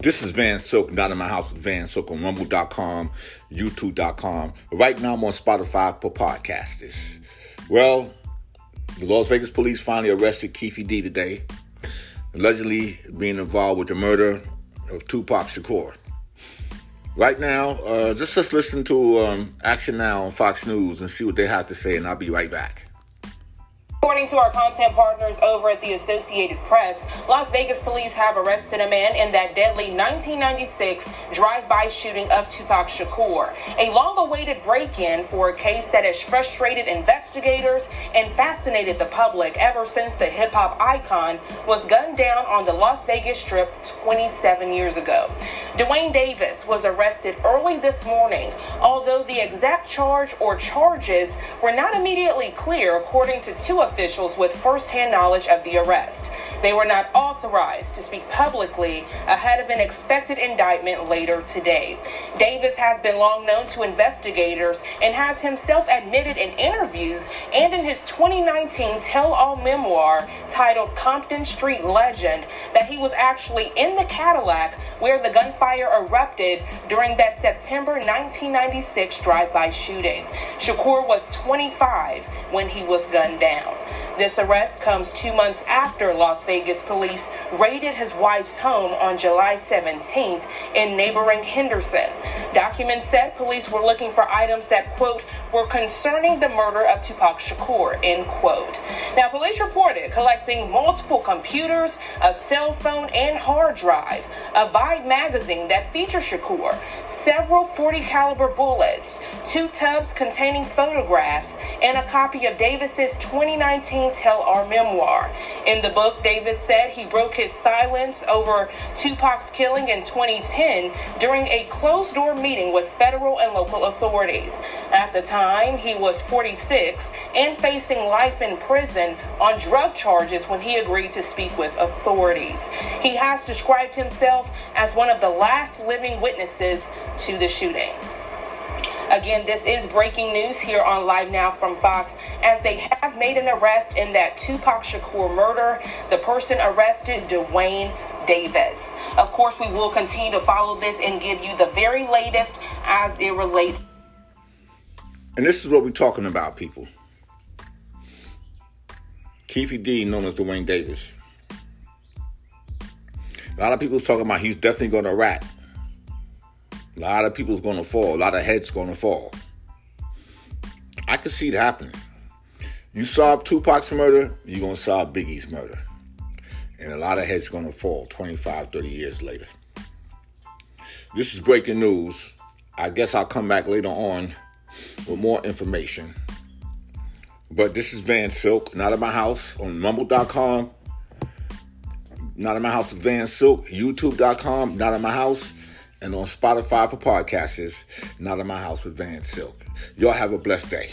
This is Van Silk, not in my house with Van Silk on rumble.com, youtube.com. Right now I'm on Spotify for podcasters. Well, the Las Vegas police finally arrested Keffe D today, allegedly being involved with the murder of Tupac Shakur. Right now, uh, just let's listen to um, Action Now on Fox News and see what they have to say, and I'll be right back. According to our content partners over at the Associated Press, Las Vegas police have arrested a man in that deadly 1996 drive-by shooting of Tupac Shakur. A long-awaited break-in for a case that has frustrated investigators and fascinated the public ever since the hip-hop icon was gunned down on the Las Vegas Strip 27 years ago. Duane Davis was arrested early this morning, although the exact charge or charges were not immediately clear according to two officials with firsthand knowledge of the arrest. They were not authorized to speak publicly ahead of an expected indictment later today. Davis has been long known to investigators and has himself admitted in interviews and in his 2019 tell all memoir titled Compton Street Legend that he was actually in the Cadillac where the gunfire erupted during that September 1996 drive by shooting. Shakur was 25 when he was gunned down. This arrest comes two months after Las Vegas police raided his wife's home on July 17th in neighboring Henderson. Documents said police were looking for items that, quote, were concerning the murder of Tupac Shakur, end quote. Now, police reported collecting multiple computers, a cell phone, and hard drive, a Vibe magazine that features Shakur, several 40 caliber bullets, two tubs containing photographs, and a copy of Davis's 2019 Tell Our memoir. In the book, Davis said he broke his silence over Tupac's killing in 2010 during a closed door meeting with federal and local authorities. At the time, he was 46 and facing life in prison on drug charges when he agreed to speak with authorities. He has described himself as one of the last living witnesses to the shooting. Again, this is breaking news here on Live Now from Fox as they have made an arrest in that Tupac Shakur murder. The person arrested, Duane Davis. Of course, we will continue to follow this and give you the very latest as it relates. And this is what we're talking about, people. Keffe D, known as Duane Davis. A lot of people's talking about he's definitely going to rat. A lot of people's going to fall. A lot of heads going to fall. I can see it happening. You solve Tupac's murder, you're going to solve Biggie's murder. And a lot of heads going to fall 25, 30 years later. This is breaking news. I guess I'll come back later on with more information. But this is Van Silk, not at my house on mumble.com. Not at my house with Van Silk, youtube.com, not at my house and on Spotify for podcasts, not in my house with Van Silk. Y'all have a blessed day.